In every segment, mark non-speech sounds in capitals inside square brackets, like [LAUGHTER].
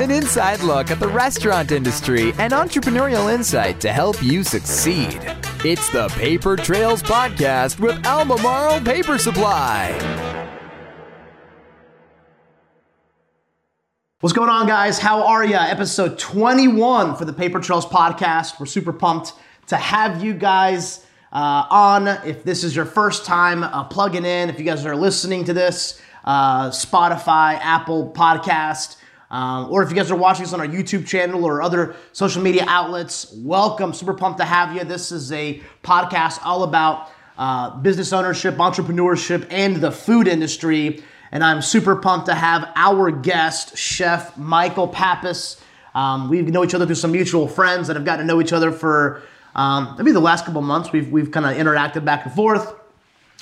an inside look at the restaurant industry and entrepreneurial insight to help you succeed. It's the Paper Trails Podcast with Albemarle Paper Supply. What's going on, guys? How are ya? Episode 21 for the Paper Trails podcast. We're super pumped to have you guys uh, on. If this is your first time uh, plugging in, if you guys are listening to this, uh, Spotify, Apple Podcast, um, or if you guys are watching this on our YouTube channel or other social media outlets, welcome. Super pumped to have you. This is a podcast all about uh, business ownership, entrepreneurship, and the food industry and I'm super pumped to have our guest, Chef Michael Pappas. Um, we know each other through some mutual friends that have gotten to know each other for um, maybe the last couple months. We've, we've kind of interacted back and forth.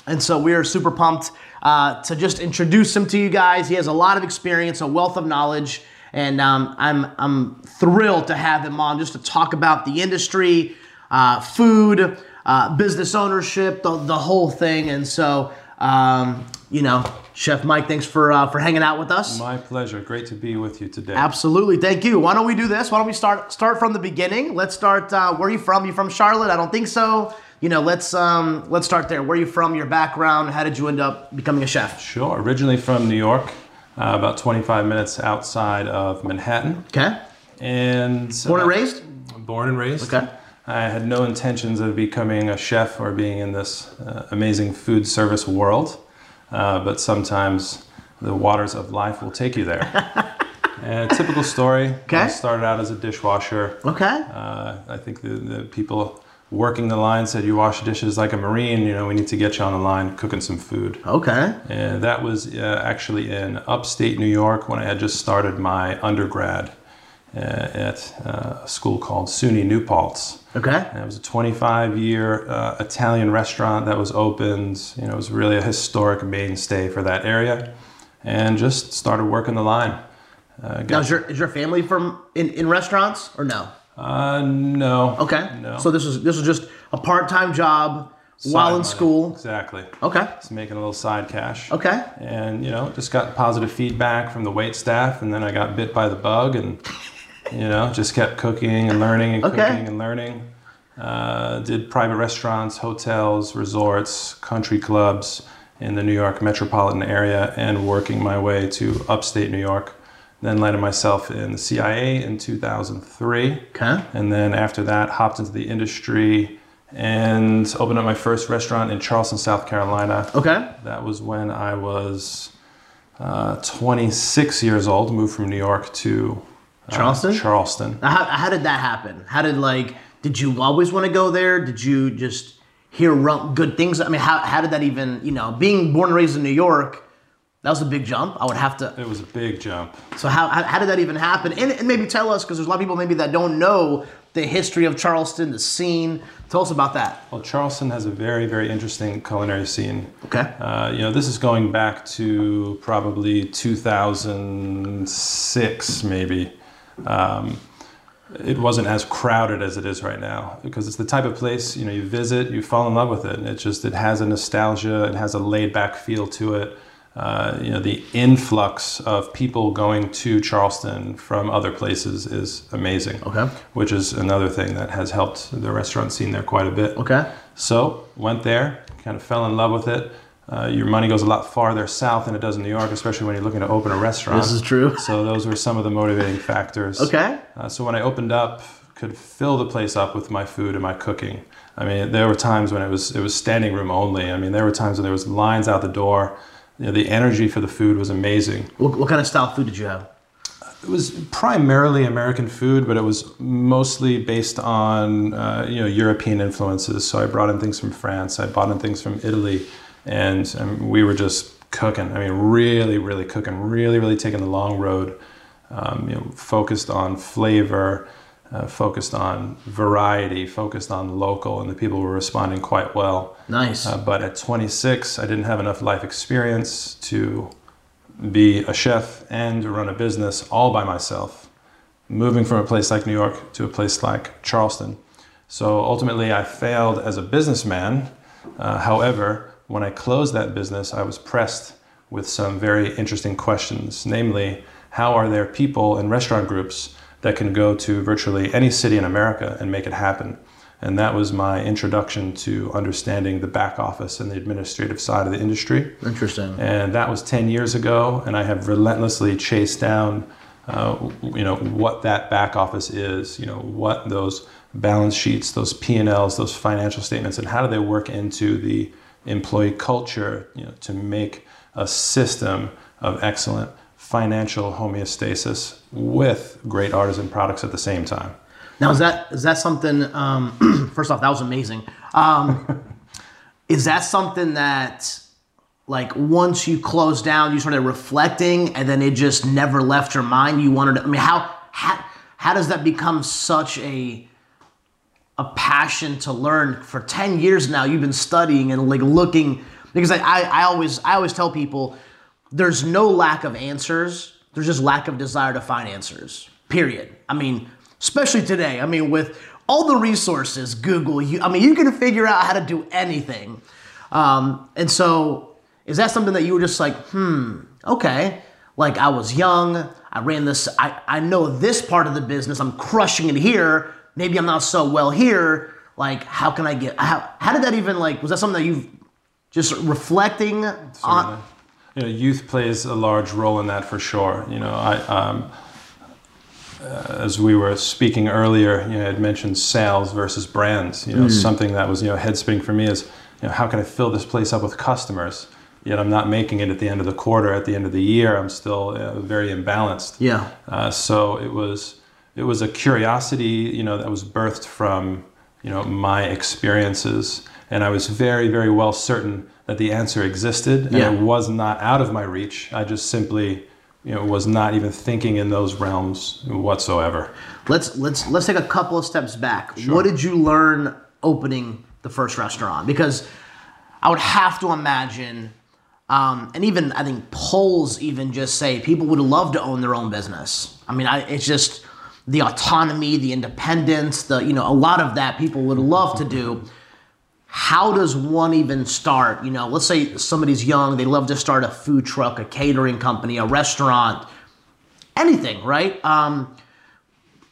And so we are super pumped uh, to just introduce him to you guys. He has a lot of experience, a wealth of knowledge, and um, I'm, I'm thrilled to have him on just to talk about the industry, uh, food, uh, business ownership, the, the whole thing. And so, um, you know, Chef Mike, thanks for uh, for hanging out with us. My pleasure. Great to be with you today. Absolutely, thank you. Why don't we do this? Why don't we start start from the beginning? Let's start. Uh, where are you from? You from Charlotte? I don't think so. You know, let's um, let's start there. Where are you from? Your background? How did you end up becoming a chef? Sure. Originally from New York, uh, about 25 minutes outside of Manhattan. Okay. And born and raised. Born and raised. Okay. I had no intentions of becoming a chef or being in this uh, amazing food service world uh, but sometimes the waters of life will take you there. [LAUGHS] and typical story. Okay. I started out as a dishwasher. Okay. Uh, I think the, the people working the line said, "You wash dishes like a marine. You know, we need to get you on the line cooking some food." Okay. And that was uh, actually in upstate New York when I had just started my undergrad uh, at uh, a school called SUNY New Paltz. Okay. And it was a 25 year uh, Italian restaurant that was opened. You know, it was really a historic mainstay for that area. And just started working the line. Uh, now, is your, is your family from in, in restaurants or no? Uh, no. Okay. No. So this was this was just a part time job Side while in money. school. Exactly. Okay. Just making a little side cash. Okay. And, you know, just got positive feedback from the wait staff. And then I got bit by the bug and, you know, just kept cooking and learning and Okay. cooking and learning. Uh, did private restaurants, hotels, resorts, country clubs in the New York metropolitan area and working my way to upstate New York. Then landed myself in the CIA in 2003. Okay. And then after that, hopped into the industry and opened up my first restaurant in Charleston, South Carolina. Okay. That was when I was uh, 26 years old, moved from New York to uh, Charleston? Charleston. How, how did that happen? How did like did you always want to go there? Did you just hear good things? I mean, how how did that even you know being born and raised in New York? That was a big jump. I would have to. It was a big jump. So how how, did that even happen? And, and maybe tell us because there's a lot of people maybe that don't know the history of Charleston, the scene. Tell us about that. Well, Charleston has a very, very interesting culinary scene. Okay. Uh, you know, this is going back to probably 2006, maybe. Um, it wasn't as crowded as it is right now because it's the type of place you know you visit, you fall in love with it, and it just it has a nostalgia, it has a laid back feel to it. Uh, you know, the influx of people going to Charleston from other places is amazing. Okay. Which is another thing that has helped the restaurant scene there quite a bit. Okay. So went there, kind of fell in love with it. Uh, your money goes a lot farther south than it does in New York, especially when you're looking to open a restaurant. This is true. [LAUGHS] So those were some of the motivating factors. Okay. Uh, so when I opened up, could fill the place up with my food and my cooking. I mean, there were times when it was it was standing room only. I mean, there were times when there was lines out the door. You know, the energy for the food was amazing. What, what kind of style food did you have? It was primarily American food, but it was mostly based on uh, you know European influences. So I brought in things from France, I brought in things from Italy, and um, we were just cooking. I mean, really, really cooking, really, really taking the long road. Um, you know, focused on flavor, uh, focused on variety, focused on local, and the people were responding quite well. Nice. Uh, but at 26, I didn't have enough life experience to be a chef and run a business all by myself, moving from a place like New York to a place like Charleston. So ultimately, I failed as a businessman. Uh, however, when I closed that business, I was pressed with some very interesting questions, namely, how are there people and restaurant groups that can go to virtually any city in America and make it happen. And that was my introduction to understanding the back office and the administrative side of the industry. Interesting. And that was 10 years ago, and I have relentlessly chased down, uh, you know, what that back office is, you know, what those balance sheets, those P&Ls, those financial statements, and how do they work into the employee culture, you know, to make a system of excellent financial homeostasis with great artisan products at the same time. Now, is that is that something? Um, [CLEARS THROAT] first off, that was amazing. Um, [LAUGHS] is that something that, like, once you closed down, you started reflecting, and then it just never left your mind? You wanted. To, I mean, how how how does that become such a a passion to learn? For ten years now, you've been studying and like looking because I, I, I always I always tell people there's no lack of answers. There's just lack of desire to find answers. Period. I mean especially today. I mean, with all the resources, Google, you, I mean, you can figure out how to do anything. Um, and so, is that something that you were just like, hmm, okay, like I was young, I ran this, I, I know this part of the business, I'm crushing it here, maybe I'm not so well here. Like, how can I get, how, how did that even, like, was that something that you've just reflecting on? You know, youth plays a large role in that for sure. You know, I, um, uh, as we were speaking earlier, you know, I had mentioned sales versus brands. You know, mm. something that was you know head spinning for me is you know how can I fill this place up with customers? Yet I'm not making it at the end of the quarter, at the end of the year. I'm still uh, very imbalanced. Yeah. Uh, so it was it was a curiosity, you know, that was birthed from you know my experiences, and I was very very well certain that the answer existed, and yeah. it was not out of my reach. I just simply you know, was not even thinking in those realms whatsoever. Let's let's let's take a couple of steps back. Sure. What did you learn opening the first restaurant? Because I would have to imagine, um, and even I think polls even just say people would love to own their own business. I mean, I, it's just the autonomy, the independence, the you know, a lot of that people would love to do how does one even start? You know, let's say somebody's young, they love to start a food truck, a catering company, a restaurant, anything, right? Um,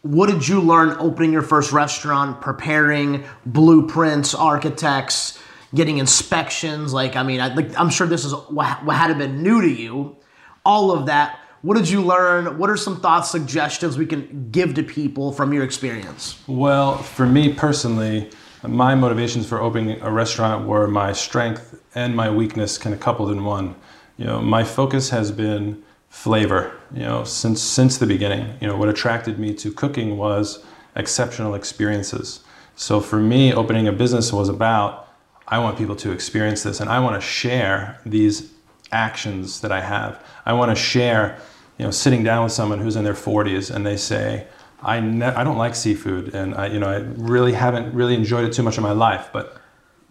what did you learn opening your first restaurant, preparing blueprints, architects, getting inspections? Like, I mean, I, like, I'm sure this is what, what had been new to you. All of that. What did you learn? What are some thoughts, suggestions we can give to people from your experience? Well, for me personally, my motivations for opening a restaurant were my strength and my weakness kind of coupled in one. You know, my focus has been flavor. You know, since since the beginning. You know, what attracted me to cooking was exceptional experiences. So for me, opening a business was about I want people to experience this, and I want to share these actions that I have. I want to share, you know, sitting down with someone who's in their 40s and they say, I, ne- I don't like seafood, and I, you know, I really haven't really enjoyed it too much in my life. But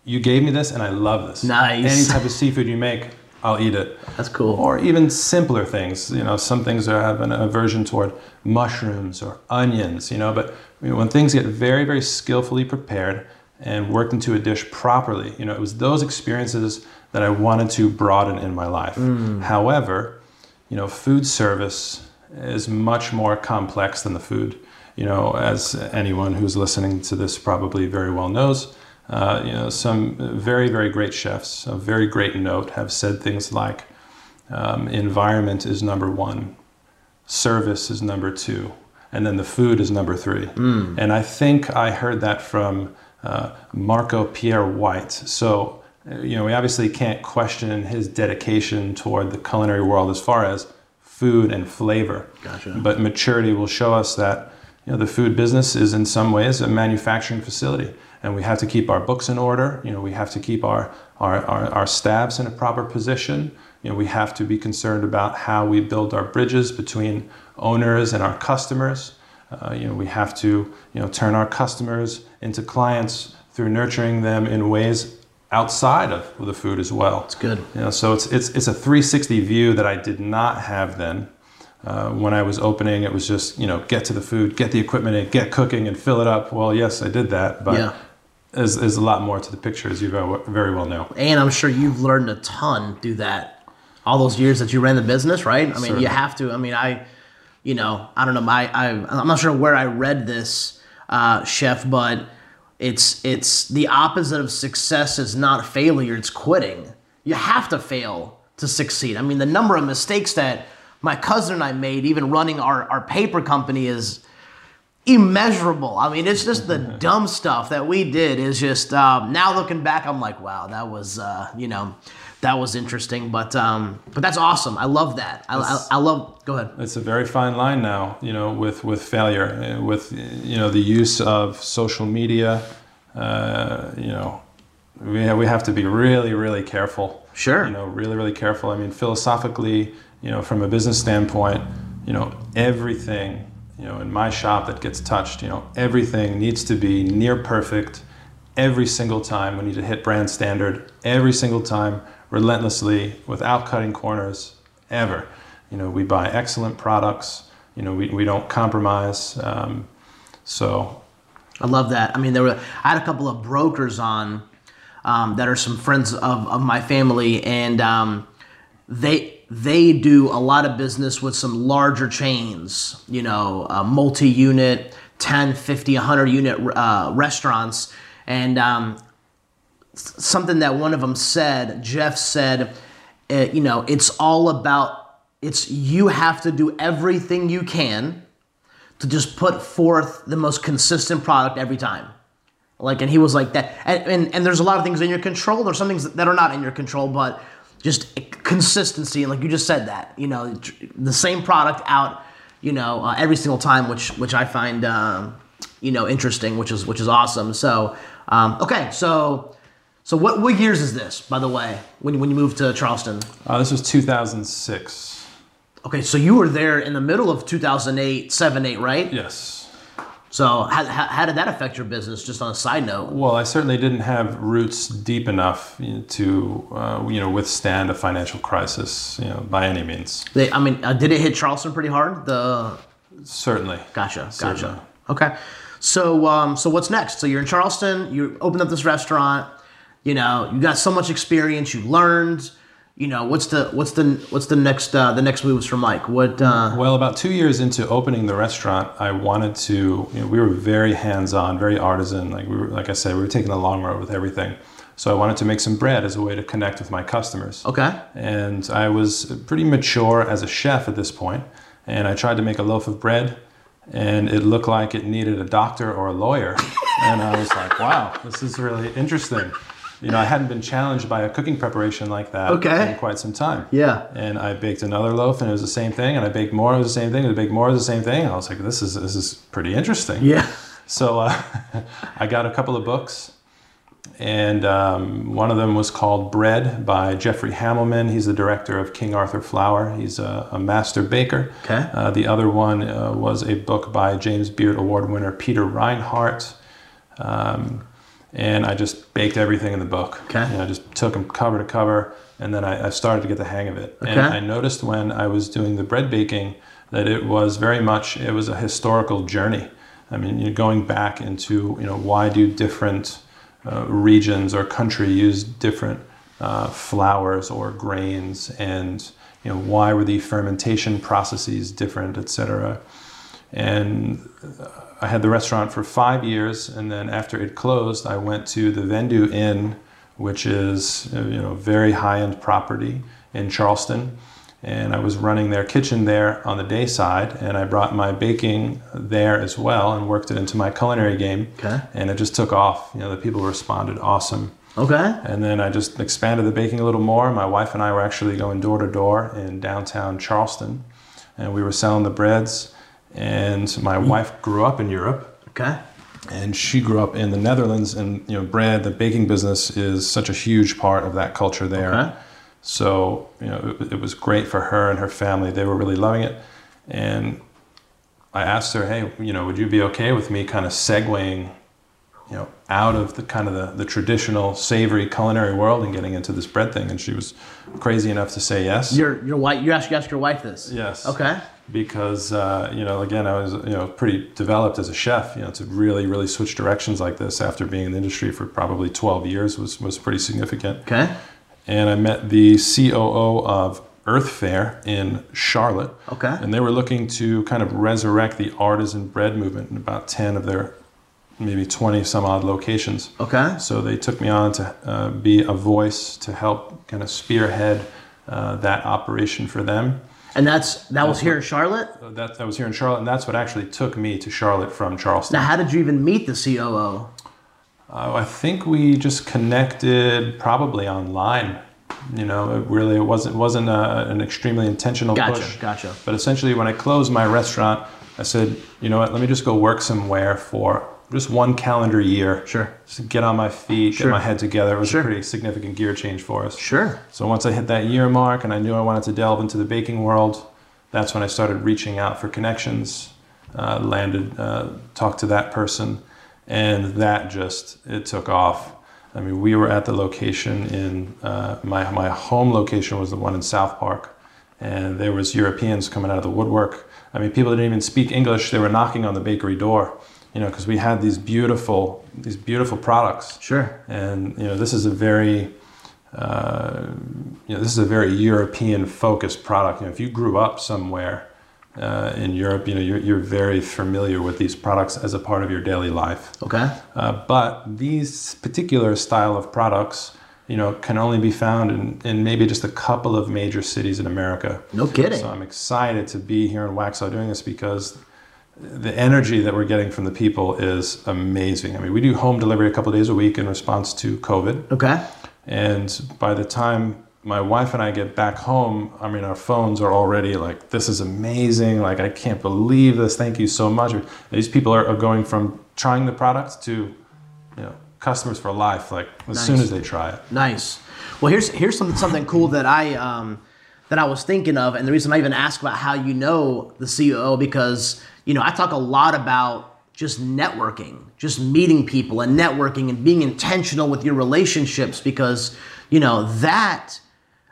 you gave me this, and I love this. Nice. Any type of seafood you make, I'll eat it. That's cool. Or even simpler things. You know, some things I have an aversion toward mushrooms or onions. You know, but you know, when things get very, very skillfully prepared and worked into a dish properly, you know, it was those experiences that I wanted to broaden in my life. Mm. However, you know, food service is much more complex than the food. You know, as anyone who's listening to this probably very well knows, uh, you know, some very, very great chefs of very great note have said things like, um, environment is number one, service is number two, and then the food is number three. Mm. And I think I heard that from uh, Marco Pierre White. So, you know, we obviously can't question his dedication toward the culinary world as far as food and flavor. Gotcha. But maturity will show us that you know, the food business is in some ways a manufacturing facility. And we have to keep our books in order. You know, we have to keep our, our, our, our staffs in a proper position. You know, we have to be concerned about how we build our bridges between owners and our customers. Uh, you know, we have to you know, turn our customers into clients through nurturing them in ways outside of the food as well. It's good. You know, so it's, it's, it's a 360 view that I did not have then. Uh, when I was opening, it was just, you know, get to the food, get the equipment in, get cooking and fill it up. Well, yes, I did that, but yeah. there's, there's a lot more to the picture, as you very well know. And I'm sure you've learned a ton through that, all those years that you ran the business, right? I mean, Certainly. you have to. I mean, I, you know, I don't know, my, I, I'm not sure where I read this, uh, chef, but it's it's the opposite of success is not failure, it's quitting. You have to fail to succeed. I mean, the number of mistakes that my cousin and I made, even running our, our paper company, is immeasurable. I mean, it's just the [LAUGHS] dumb stuff that we did is just um, now looking back, I'm like, wow, that was uh, you know, that was interesting. But um, but that's awesome. I love that. I, I, I love. Go ahead. It's a very fine line now, you know, with with failure, uh, with you know the use of social media. Uh, you know, we have, we have to be really really careful. Sure. You know, really really careful. I mean, philosophically, you know, from a business standpoint, you know, everything you know in my shop that gets touched, you know, everything needs to be near perfect. Every single time we need to hit brand standard. Every single time, relentlessly, without cutting corners, ever. You know, we buy excellent products. You know, we, we don't compromise. Um, so I love that. I mean, there were I had a couple of brokers on um, that are some friends of, of my family, and um, they they do a lot of business with some larger chains. You know, uh, multi-unit, 10, 50, 100 unit uh, restaurants, and um, something that one of them said, Jeff said, uh, you know, it's all about it's you have to do everything you can to just put forth the most consistent product every time. Like, and he was like that. And, and, and there's a lot of things in your control. There's some things that are not in your control, but just consistency. And like you just said that, you know, the same product out, you know, uh, every single time, which, which I find, um, you know, interesting, which is, which is awesome. So, um, okay. So, so what, what years is this, by the way, when, when you moved to Charleston? uh, this was 2006. Okay. So you were there in the middle of 2008, 7, 8, right? Yes. So how, how, did that affect your business? Just on a side note. Well, I certainly didn't have roots deep enough to uh, you know withstand a financial crisis, you know, by any means. They, I mean, uh, did it hit Charleston pretty hard? The Certainly. gotcha, Certainly. gotcha. Okay. So um, so what's next? So you're in Charleston. You opened up this restaurant. You know, you got so much experience. You learned. You know, what's the what's the what's the next uh, the next moves for Mike? What? Uh, Well, about two years into opening the restaurant, I wanted to. You know, we were very hands-on, very artisan. Like we were, like I said, we were taking the long road with everything. So I wanted to make some bread as a way to connect with my customers. okay. And I was pretty mature as a chef at this point, and I tried to make a loaf of bread, and it looked like it needed a doctor or a lawyer. [LAUGHS] and I was like, wow, this is really interesting. You know, I hadn't been challenged by a cooking preparation like that Okay. in quite some time. Yeah. And I baked another loaf, and it was the same thing. And I baked more, it was the same thing. And I baked more, it was the same thing. And I was like, this is this is pretty interesting. Yeah. So uh, [LAUGHS] I got a couple of books, and um, one of them was called Bread by Jeffrey Hamelman. He's the director of King Arthur Flour. He's a, a master baker. Okay. Uh, the other one uh, was a book by James Beard Award winner Peter Reinhart. Um, and I just baked everything in the book. Okay. Know, I just took them cover to cover, and then I, I started to get the hang of it. And Okay. I noticed when I was doing the bread baking that it was very much it was a historical journey. I mean, you're going back into you know why do different uh, regions or country use different uh, flours or grains, and you know why were the fermentation processes different, etc. And I had the restaurant for five years, and then after it closed, I went to the Vendue Inn, which is you know very high-end property in Charleston, and I was running their kitchen there on the day side, and I brought my baking there as well, and worked it into my culinary game, Okay. and it just took off. You know, the people responded awesome. Okay. And then I just expanded the baking a little more. My wife and I were actually going door to door in downtown Charleston, and we were selling the breads. And my wife grew up in Europe, Okay. and she grew up in the Netherlands. And you know, bread, the baking business is such a huge part of that culture there. Okay. So you know, it, it was great for her and her family. They were really loving it. And I asked her, hey, you know, would you be okay with me kind of segueing, you know, out of the kind of the, the traditional savory culinary world and getting into this bread thing? And she was crazy enough to say yes. Your your wife. You asked you asked your wife this. Yes. Okay. Because uh, you know, again, I was you know pretty developed as a chef. You know, to really really switch directions like this after being in the industry for probably 12 years was was pretty significant. Okay. And I met the COO of Earth Fare in Charlotte. Okay. And they were looking to kind of resurrect the artisan bread movement in about 10 of their maybe 20 some odd locations. Okay. So they took me on to uh, be a voice to help kind of spearhead uh, that operation for them. And that's that was here in Charlotte. Uh, That, that was here in Charlotte, and that's what actually took me to Charlotte from Charleston. Now, how did you even meet the COO? Uh, I think we just connected probably online. You know, it really it wasn't wasn't a, an extremely intentional Gotcha, push. gotcha. But essentially, when I closed my restaurant, I said, you know what? Let me just go work somewhere for just one calendar year. Sure. Just to get on my feet, Sure. get my head together. It was Sure. a pretty significant gear change for us. Sure. So once I hit that year mark and I knew I wanted to delve into the baking world, that's when I started reaching out for connections, uh, landed, uh, talked to that person, and that just, it took off. I mean, we were at the location in, uh, my, my home location was the one in South Park, and there was Europeans coming out of the woodwork. I mean, people didn't even speak English. They were knocking on the bakery door, you know, because we had these beautiful, these beautiful products. Sure. And you know, this is a very, uh, you know, this is a very European focused product. You know, if you grew up somewhere uh, in Europe, you know, you're, you're very familiar with these products as a part of your daily life. Okay. Uh, but these particular style of products, you know, can only be found in, in maybe just a couple of major cities in America. No kidding. So I'm excited to be here in Waxhaw doing this because the energy that we're getting from the people is amazing. I mean, we do home delivery a couple of days a week in response to COVID. Okay. And by the time my wife and I get back home, I mean, our phones are already like, this is amazing. Like, I can't believe this. Thank you so much. These people are, are going from trying the product to, you know, customers for life, like as Nice. soon as they try it. Nice. Well, here's here's something something cool that I um, that I was thinking of, and the reason I even asked about how you know the CEO because you know I talk a lot about just networking, just meeting people and networking and being intentional with your relationships because you know that.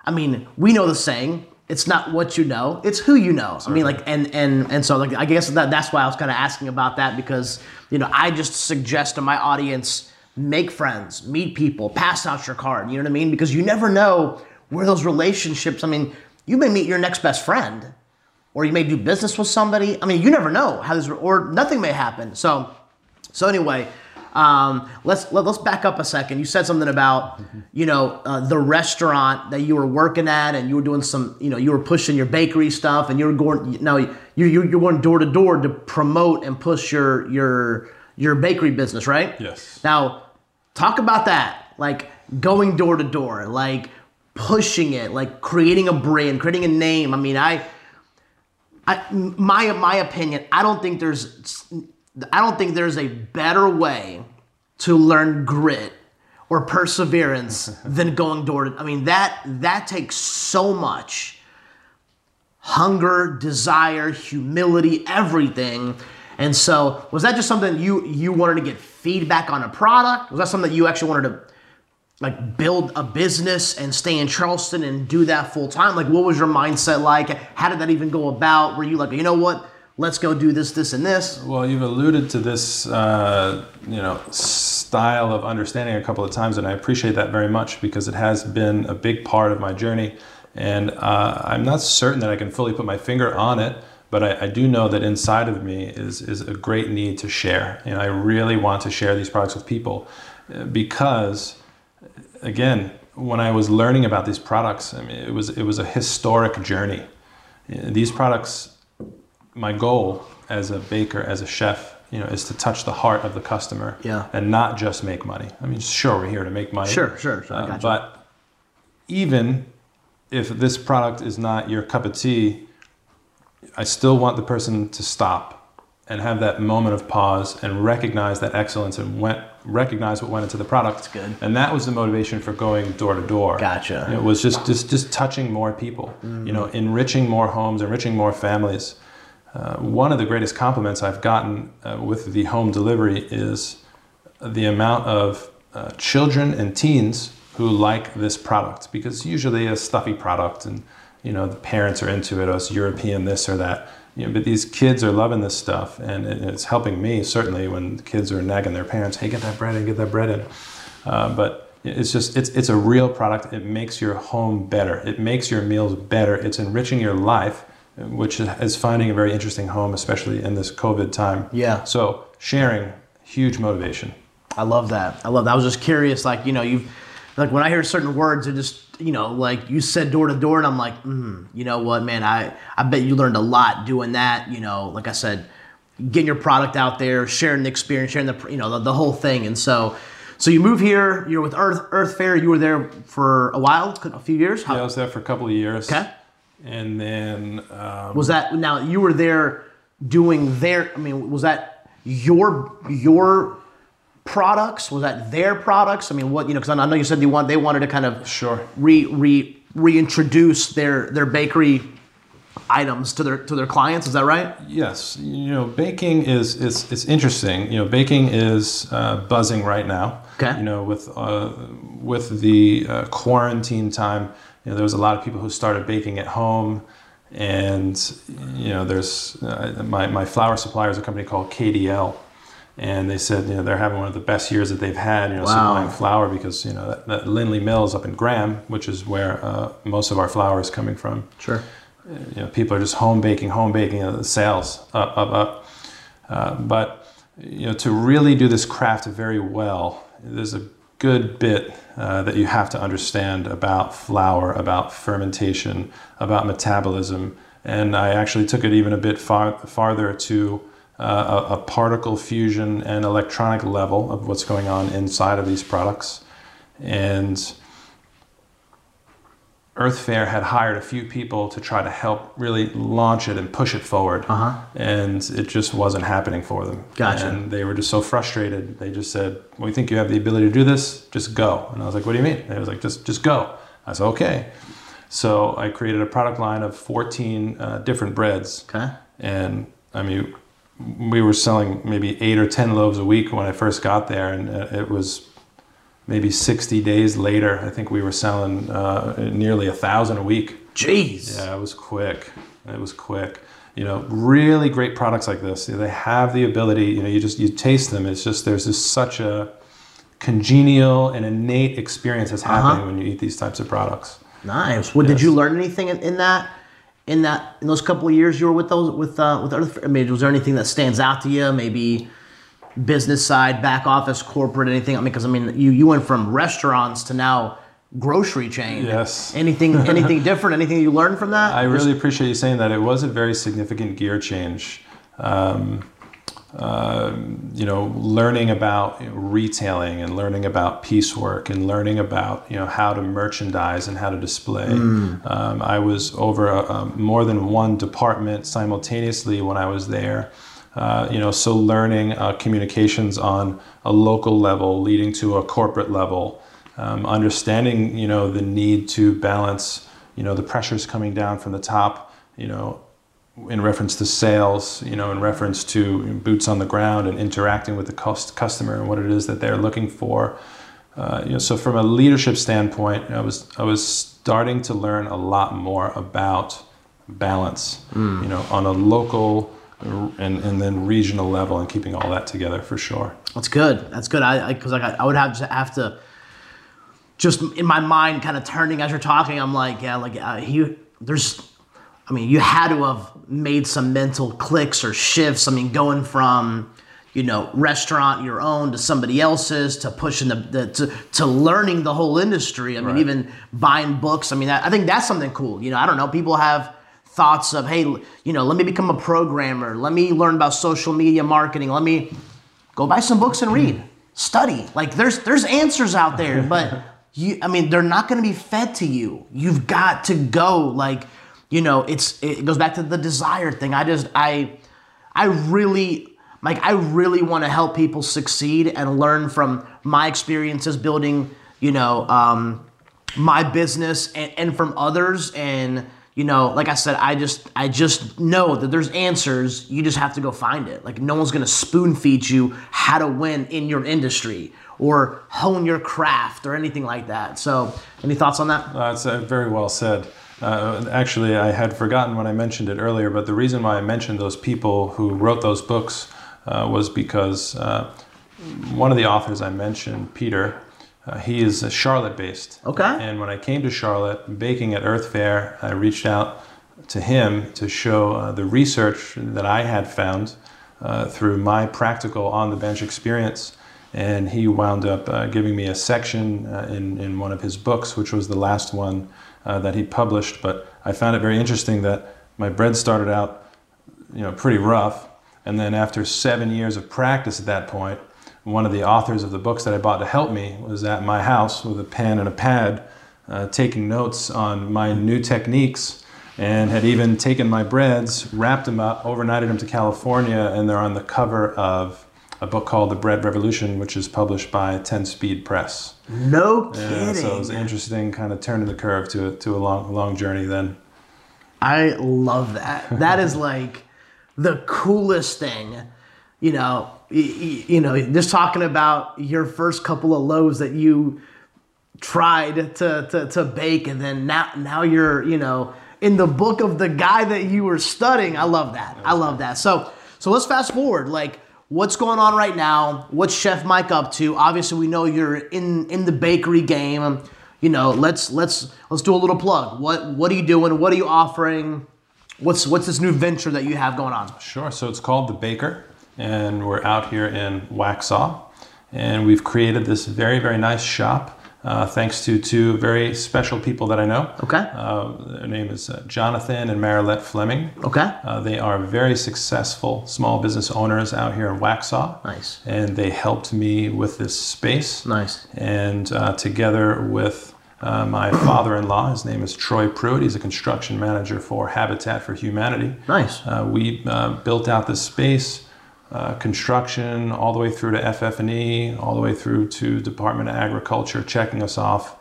I mean, we know the saying. It's not what you know; it's who you know. I mean, like, and and and so, like, I guess that that's why I was kind of asking about that because you know I just suggest to my audience make friends, meet people, pass out your card. You know what I mean? Because you never know where those relationships. I mean, you may meet your next best friend, or you may do business with somebody. I mean, you never know how this, or nothing may happen. So, so anyway, um, let's let, let's back up a second. You said something about you know uh, the restaurant that you were working at, and you were doing some, you know, you were pushing your bakery stuff, and you were going now you you you're going door to door to promote and push your your your bakery business, right? Yes. Now, talk about that. Like going door to door, like pushing it, like creating a brand, creating a name. I mean, I, I, my my opinion, I don't think there's, I don't think there's a better way to learn grit or perseverance [LAUGHS] than going door to. I mean, that that takes so much hunger, desire, humility, everything. And so, was that just something you you wanted to get feedback on a product? Was that something that you actually wanted to like build a business and stay in Charleston and do that full time? Like, what was your mindset like? How did that even go about? Were you like, you know what? Let's go do this, this, and this. Well, you've alluded to this, uh, you know, style of understanding a couple of times, and I appreciate that very much because it has been a big part of my journey. And uh, I'm not certain that I can fully put my finger on it, but I, I do know that inside of me is is a great need to share. And I really want to share these products with people uh, because, again, when I was learning about these products, I mean, it was it was a historic journey. These products my goal as a baker, as a chef, you know, is to touch the heart of the customer Yeah. and not just make money. I mean, sure, we're here to make money. Sure, sure, sure, Uh, but even if this product is not your cup of tea, I still want the person to stop and have that moment of pause and recognize that excellence and went, recognize what went into the product. That's good. And that was the motivation for going door to door. Gotcha. It was just, just, just touching more people, you know, enriching more homes, enriching more families. Uh, one of the greatest compliments I've gotten uh, with the home delivery is the amount of uh, children and teens who like this product because usually a stuffy product and you know the parents are into it, oh, it's European this or that. You know, but these kids are loving this stuff, and it's helping me certainly when kids are nagging their parents, "Hey, get that bread in, get that bread in." Uh, but It's just it's it's a real product. It makes your home better. It makes your meals better. It's enriching your life, which is finding a very interesting home, especially in this COVID time. Yeah. So sharing, huge motivation. I love that. I love that. I was just curious, like you know, you like when I hear certain words, it just you know, like you said door to door, and I'm like, mm, you know what, man, I I bet you learned a lot doing that. You know, like I said, getting your product out there, sharing the experience, sharing the you know the, the whole thing, and so. So you move here. You're with Earth Earth Fare. You were there for a while, a few years. Yeah, I was there for a couple of years. Okay. And then um, Was that now you were there doing their? I mean, was that your your products? Was that their products? I mean, what you know? Because I know you said they want they wanted to kind of Sure. re re reintroduce their their bakery items to their to their clients. Is that right? Yes, you know, baking is is it's interesting. You know, baking is uh, buzzing right now. Okay. You know, with uh, with the uh, quarantine time, you know, there was a lot of people who started baking at home, and you know, there's uh, my my flour supplier is a company called KDL. And they said, you know, they're having one of the best years that they've had, you know, Wow. supplying flour because, you know, that, that Lindley Mills up in Graham, which is where uh, most of our flour is coming from Sure. you know, people are just home baking, home baking, uh, the sales up, up, up. Uh, but you know, to really do this craft very well, there's a good bit uh, that you have to understand about flour, about fermentation, about metabolism, and I actually took it even a bit far, farther to uh, a, a particle fusion and electronic level of what's going on inside of these products, and Earth Fare had hired a few people to try to help really launch it and push it forward. Uh-huh. And it just wasn't happening for them. Gotcha. And they were just so frustrated. They just said, "We think you have the ability to do this. Just go." And I was like, "What do you mean?" They was like, "Just, just go." I said, "Okay." So I created a product line of 14 uh, different breads. Okay. And I mean, we were selling maybe eight or 10 loaves a week when I first got there, and uh, it was maybe 60 days later. I think we were selling uh, nearly a thousand a week. Jeez. Yeah, it was quick. It was quick. You know, really great products like this. They have the ability. You know, you just you taste them. It's just there's just such a congenial and innate experience that's happening when you eat these types of products. Nice. Well, did you learn anything in, in that? In that, in those couple of years you were with those with uh, with Earth, I mean, was there anything that stands out to you? Maybe business side, back office, corporate, anything? I mean, because I mean, you you went from restaurants to now grocery chain. Yes. Anything [LAUGHS] anything different? Anything you learned from that? I really appreciate you saying that. It was a very significant gear change. Um, um, you know, learning about you know, retailing and learning about piecework and learning about you know how to merchandise and how to display. Um, I was over a, a, more than one department simultaneously when I was there. Uh, you know, so learning uh, communications on a local level, leading to a corporate level, um, understanding you know the need to balance you know the pressures coming down from the top. You know, in reference to sales, you know, in reference to boots on the ground and interacting with the cost customer and what it is that they're looking for. Uh, you know, so from a leadership standpoint, I was I was starting to learn a lot more about balance, you know, on a local and, and then regional level and keeping all that together for sure. That's good. That's good. I because like I, I would have to have to just in my mind kind of turning as you're talking. I'm like, yeah, like uh, he there's. I mean, you had to have made some mental clicks or shifts. I mean, going from you know restaurant your own to somebody else's to pushing the, the to, to learning the whole industry. I mean, Right. even buying books. I mean, I I think that's something cool. You know, I don't know. People have thoughts of, hey, you know, let me become a programmer. Let me learn about social media marketing. Let me go buy some books and read study like there's there's answers out there but [LAUGHS] you i mean they're not going to be fed to you you've got to go like you know it's it goes back to the desire thing. I just i i really like i really want to help people succeed and learn from my experiences building you know um my business and, and from others. And you know like i said i just i just know that there's answers. You just have to go find it. Like no one's to spoon feed you how to win in your industry or hone your craft or anything like that. So any thoughts on that? That's uh, very well said. Uh, actually, I had forgotten when I mentioned it earlier, but the reason why I mentioned those people who wrote those books uh, was because uh, one of the authors I mentioned, Peter, Uh, he is Charlotte based. Okay. And when I came to Charlotte, baking at Earth Fare, I reached out to him to show uh, the research that I had found uh, through my practical on the bench experience. And he wound up uh, giving me a section uh, in, in one of his books, which was the last one uh, that he published. But I found it very interesting that my bread started out, you know, pretty rough. And then after seven years of practice at that point, one of the authors of the books that I bought to help me was at my house with a pen and a pad, uh, taking notes on my new techniques and had even taken my breads, wrapped them up, overnighted them to California, and they're on the cover of a book called The Bread Revolution, which is published by 10 Speed Press. No Yeah, kidding. so it was interesting, kind of turning the curve to, to a long, long journey then. I love that. [LAUGHS] That is like the coolest thing. You know, y- y- you know, just talking about your first couple of loaves that you tried to, to, to bake and then now now you're, you know, in the book of the guy that you were studying. I love that. I love that. So so let's fast forward. Like what's going on right now? What's Chef Mike up to? Obviously we know you're in in the bakery game. You know, let's let's let's do a little plug. What what are you doing? What are you offering? What's what's this new venture that you have going on? Sure. So it's called The Baker, and we're out here in Waxhaw, and we've created this very, very nice shop. Uh, thanks to two very special people that I know. Okay. Uh, their name is uh, Jonathan and Marilette Fleming. Okay. Uh, they are very successful small business owners out here in Waxhaw. Nice. And they helped me with this space. Nice. And uh, together with uh, my father in law, his name is Troy Pruitt, he's a construction manager for Habitat for Humanity. Nice. Uh, we uh, built out this space, uh, construction, all the way through to FF&E, all the way through to Department of Agriculture, checking us off.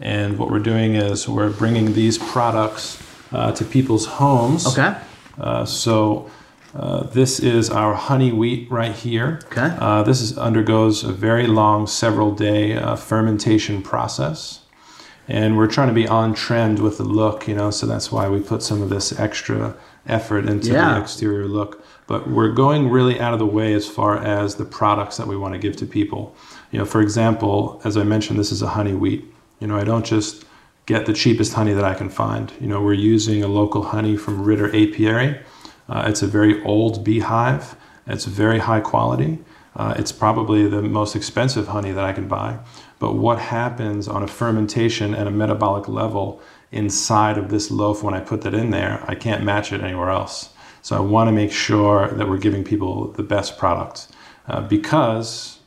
And what we're doing is we're bringing these products uh, to people's homes. Okay. Uh, so uh, this is our honey wheat right here. Okay. Uh, this is, undergoes a very long, several day uh, fermentation process. And we're trying to be on trend with the look, you know, so that's why we put some of this extra effort into Yeah. the exterior look. But we're going really out of the way as far as the products that we want to give to people. You know, for example, as I mentioned, this is a honey wheat. You know, I don't just get the cheapest honey that I can find. You know, we're using a local honey from Ritter Apiary. Uh, it's a very old beehive. It's very high quality. Uh, it's probably the most expensive honey that I can buy. But what happens on a fermentation and a metabolic level inside of this loaf when I put that in there, I can't match it anywhere else. So I want to make sure that we're giving people the best product uh, because,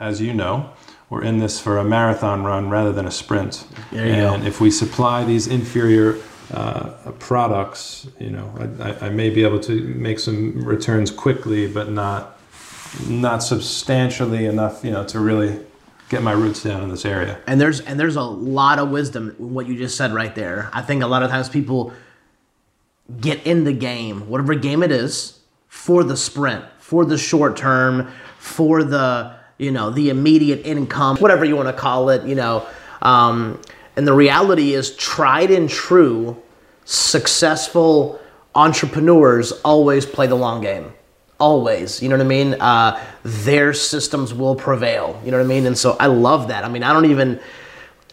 as you know, we're in this for a marathon run rather than a sprint. There you go. and if we supply these inferior uh, products, you know, I, I, I may be able to make some returns quickly, but not not substantially enough, you know, to really get my roots down in this area. And there's and there's a lot of wisdom in what you just said right there. I think a lot of times people get in the game, whatever game it is, for the sprint, for the short term, for the you know the immediate income, whatever you want to call it, you know. Um, and the reality is, tried and true, successful entrepreneurs always play the long game. Always, you know what I mean? Uh, their systems will prevail. You know what I mean? And so I love that. I mean, I don't even,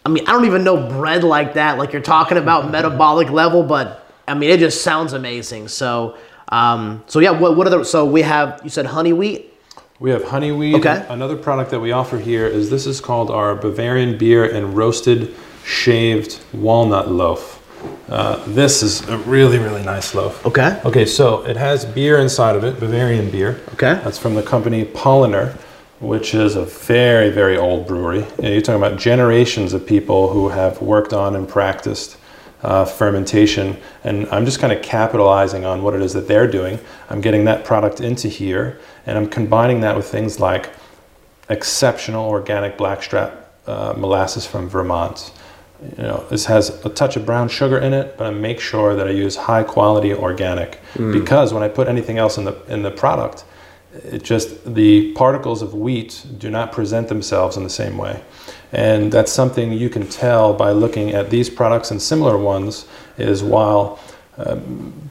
I mean, I don't even know bread like that. Like you're talking about metabolic level, but I mean, it just sounds amazing. So, um, so yeah. What what are the? So we have. You said honey wheat. We have honey wheat. Okay. Another product that we offer here is this is called our Bavarian beer and roasted shaved walnut loaf. Uh, this is a really, really nice loaf. Okay. Okay, so it has beer inside of it, Bavarian beer. Okay. That's from the company Paulaner, which is a very, very old brewery. You know, you're talking about generations of people who have worked on and practiced uh, fermentation. And I'm just kind of capitalizing on what it is that they're doing. I'm getting that product into here, and I'm combining that with things like exceptional organic blackstrap uh, molasses from Vermont. You know, this has a touch of brown sugar in it, but I make sure that I use high quality organic because when I put anything else in the in the product, it just the particles of wheat do not present themselves in the same way. And that's something you can tell by looking at these products and similar ones is while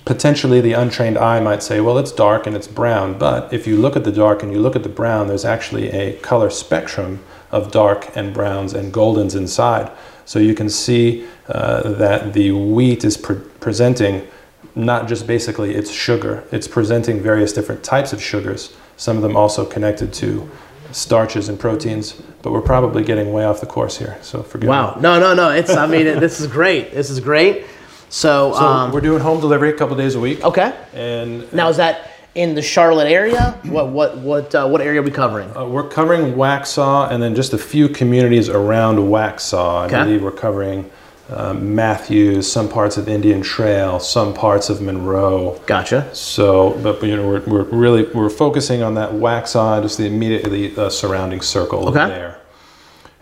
potentially the untrained eye might say, well, it's dark and it's brown. But if you look at the dark and you look at the brown, there's actually a color spectrum of dark and browns and goldens inside. So you can see uh, that the wheat is pre- presenting not just basically its sugar, it's presenting various different types of sugars, some of them also connected to starches and proteins, but we're probably getting way off the course here. So forgive Wow. me. Wow. No, no, no. It's. I mean, this is great. This is great. So, So um, we're doing home delivery a couple days a week. okay. And Now is that in the Charlotte area? What what what uh, what area are we covering? Uh, we're covering Waxhaw and then just a few communities around Waxhaw. I Okay. believe we're covering uh, Matthews, some parts of Indian Trail, some parts of Monroe. Gotcha. So, but you know, we're, we're really we're focusing on that Waxhaw, just the immediately uh, surrounding circle Okay. there.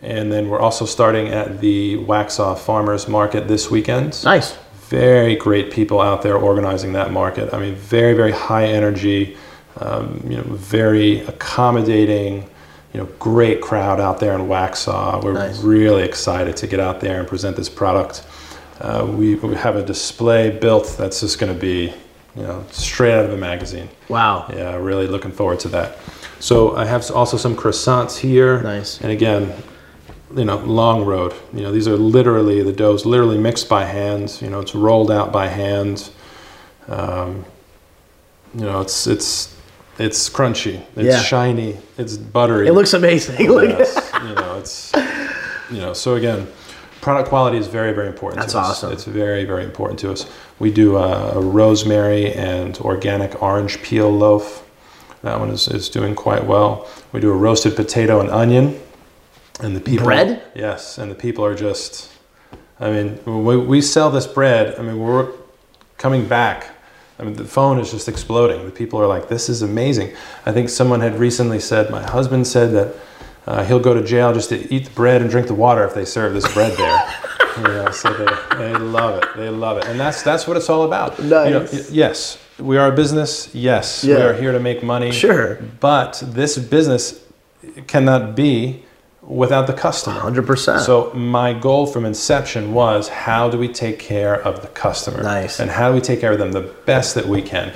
And then we're also starting at the Waxhaw Farmers Market this weekend Nice. very great people out there organizing that market. I mean, very, very high energy, um, you know, very accommodating, you know, great crowd out there in Waxhaw. We're Nice. really excited to get out there and present this product. Uh, we, we have a display built that's just going to be, you know, straight out of a magazine. Wow. Yeah, really looking forward to that. So I have also some croissants here. Nice. And again, you know, long road. You know, these are literally the dough's literally mixed by hand. You know, it's rolled out by hand. Um, you know, it's it's it's crunchy. It's Yeah. shiny. It's buttery. It looks amazing. Yes, you know, it's you know. So again, product quality is very very important. That's to us. awesome. It's very very important to us. We do a, a rosemary and organic orange peel loaf. That one is, is doing quite well. We do a roasted potato and onion, and the people Bread? Yes, and the people are just. I mean, we, we sell this bread. I mean, we're coming back. I mean, the phone is just exploding. The people are like, "This is amazing." I think someone had recently said, "My husband said that uh, he'll go to jail just to eat the bread and drink the water if they serve this bread there." [LAUGHS] you know, so they, they love it. They love it, and that's that's what it's all about. You know, Nice. yes, we are a business. Yes, we are here to make money. Sure. But this business cannot be without the customer. 100%. So my goal from inception was how do we take care of the customer? Nice. And how do we take care of them the best that we can?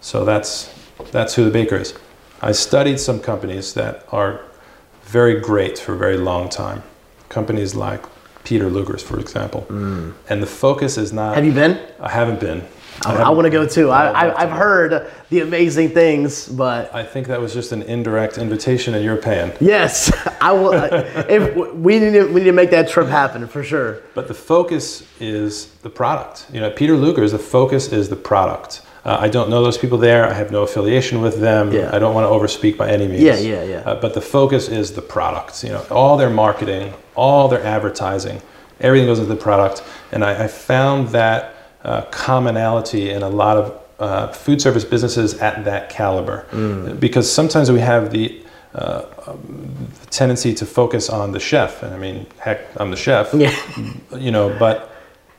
So that's that's who the baker is. I studied some companies that are very great for a very long time. Companies like Peter Luger's, for example. And the focus is not. Mm. Have you been? I haven't been. I, haven't- want to go too. I, I, I've heard the amazing things, but I think that was just an indirect invitation, and you're paying. yes, I will. [LAUGHS] if we need to, we need to make that trip happen for sure. But the focus is the product. You know, Peter Luger's, the focus is the product. Uh, I don't know those people there. I have no affiliation with them. Yeah. I don't want to overspeak by any means. Yeah, yeah, yeah. Uh, but the focus is the product. You know, all their marketing, all their advertising, everything goes into the product. And I, I found that uh, commonality in a lot of uh, food service businesses at that caliber. Mm. Because sometimes we have the uh, um, tendency to focus on the chef. And I mean, heck, I'm the chef Yeah. you know, but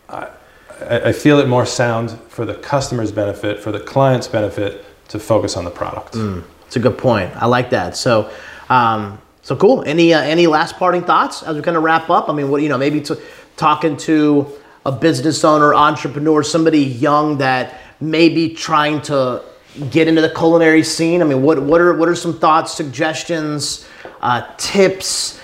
I, I feel it more sound for the customer's benefit, for the client's benefit, to focus on the product. It's a good point. I like that. So, um, so cool. Any uh, any last parting thoughts as we kind of wrap up? I mean, what you know, maybe to, talking to a business owner, entrepreneur, somebody young that may be trying to get into the culinary scene. I mean, what what are what are some thoughts, suggestions, uh, tips?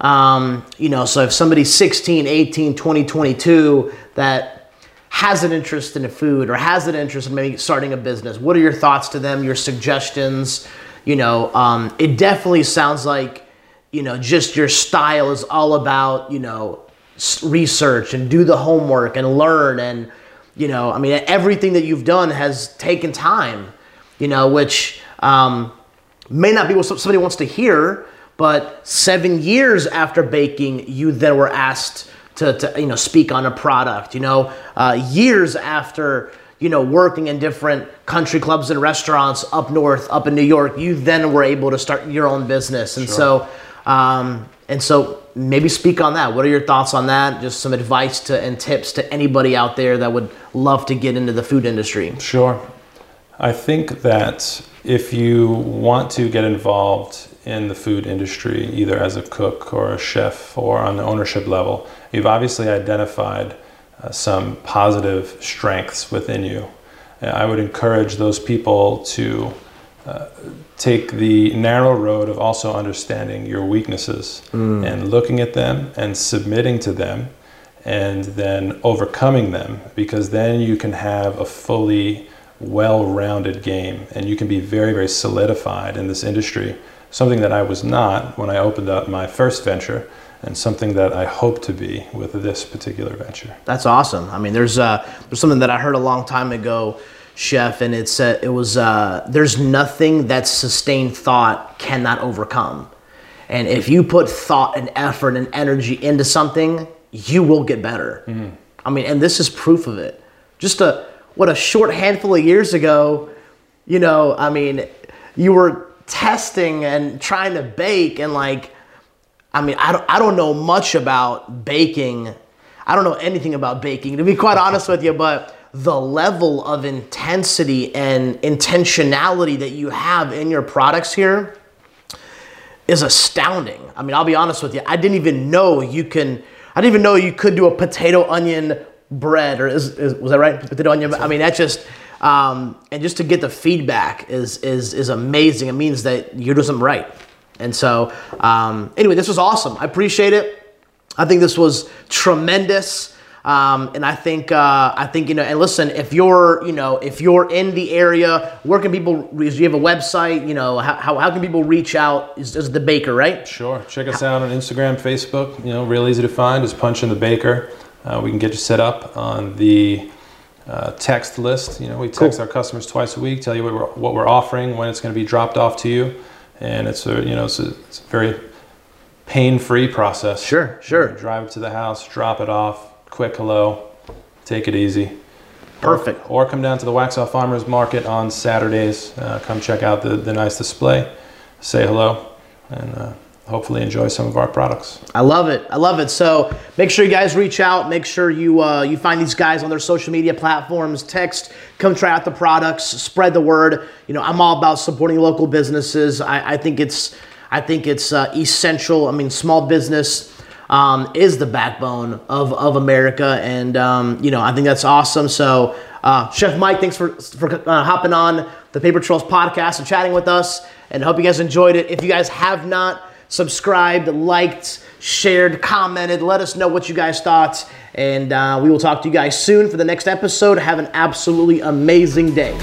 Um, you know, so if somebody's 16, 18, 20, 22 that has an interest in food or has an interest in maybe starting a business, what are your thoughts to them, your suggestions? You know, um, it definitely sounds like, you know, just your style is all about, you know, research and do the homework and learn and, you know, I mean, everything that you've done has taken time, you know, which um, may not be what somebody wants to hear, but seven years after baking, you then were asked to, to you know speak on a product. You know, uh, years after you know working in different country clubs and restaurants up north, up in New York, you then were able to start your own business. And so, um, and so maybe speak on that. What are your thoughts on that? Just some advice to and tips to anybody out there that would love to get into the food industry. Sure. I think that if you want to get involved in the food industry, either as a cook or a chef or on the ownership level, you've obviously identified uh, some positive strengths within you. I would encourage those people to uh, take the narrow road of also understanding your weaknesses mm. and looking at them and submitting to them and then overcoming them because then you can have a fully well-rounded game and you can be very very solidified in this industry. Something that i was not when i opened up my first venture and something that i hope to be with this particular venture. That's awesome. I mean there's uh, there's something that i heard a long time ago chef and it's uh, it was uh, there's nothing that sustained thought cannot overcome and if you put thought and effort and energy into something you will get better mm-hmm. i mean and this is proof of it just a what a short handful of years ago, you know, I mean, you were testing and trying to bake and like I mean, I don't I don't know much about baking. I don't know anything about baking to be quite honest with you, but the level of intensity and intentionality that you have in your products here is astounding. I mean, I'll be honest with you. I didn't even know you can I didn't even know you could do a potato onion bread, or is, is was that right? Potato onion. I mean, that's just. Um, and just to get the feedback is is is amazing. It means that you're doing something right. And so, um, anyway, this was awesome. I appreciate it. I think this was tremendous. Um, and I think uh, I think you know. And listen, if you're you know if you're in the area, where can people? Do you have a website? You know, how, how, how can people reach out? Is, is the baker right? Sure. Check us out on Instagram, Facebook. You know, real easy to find. Just punch in the baker. Uh, we can get you set up on the uh, text list. You know, we text cool. our customers twice a week, tell you what we're, what we're offering, when it's going to be dropped off to you, and it's a you know it's a, it's a very pain-free process. Sure, sure. You drive it to the house, drop it off, quick hello, take it easy. Perfect. Or, or come down to the Waxhaw Farmers Market on Saturdays. Uh, come check out the, the nice display, say hello, and uh, hopefully enjoy some of our products. I love it. I love it. So make sure you guys reach out. Make sure you uh, you find these guys on their social media platforms. Text, come try out the products, spread the word. You know, I'm all about supporting local businesses. I, I think it's I think it's uh, essential. I mean, small business. Um, is the backbone of, of America, and um, you know I think that's awesome. So, uh, Chef Mike, thanks for for uh, hopping on the Paper Trails podcast and chatting with us, and hope you guys enjoyed it. If you guys have not subscribed, liked, shared, commented. Let us know what you guys thought. And uh, we will talk to you guys soon for the next episode. Have an absolutely amazing day.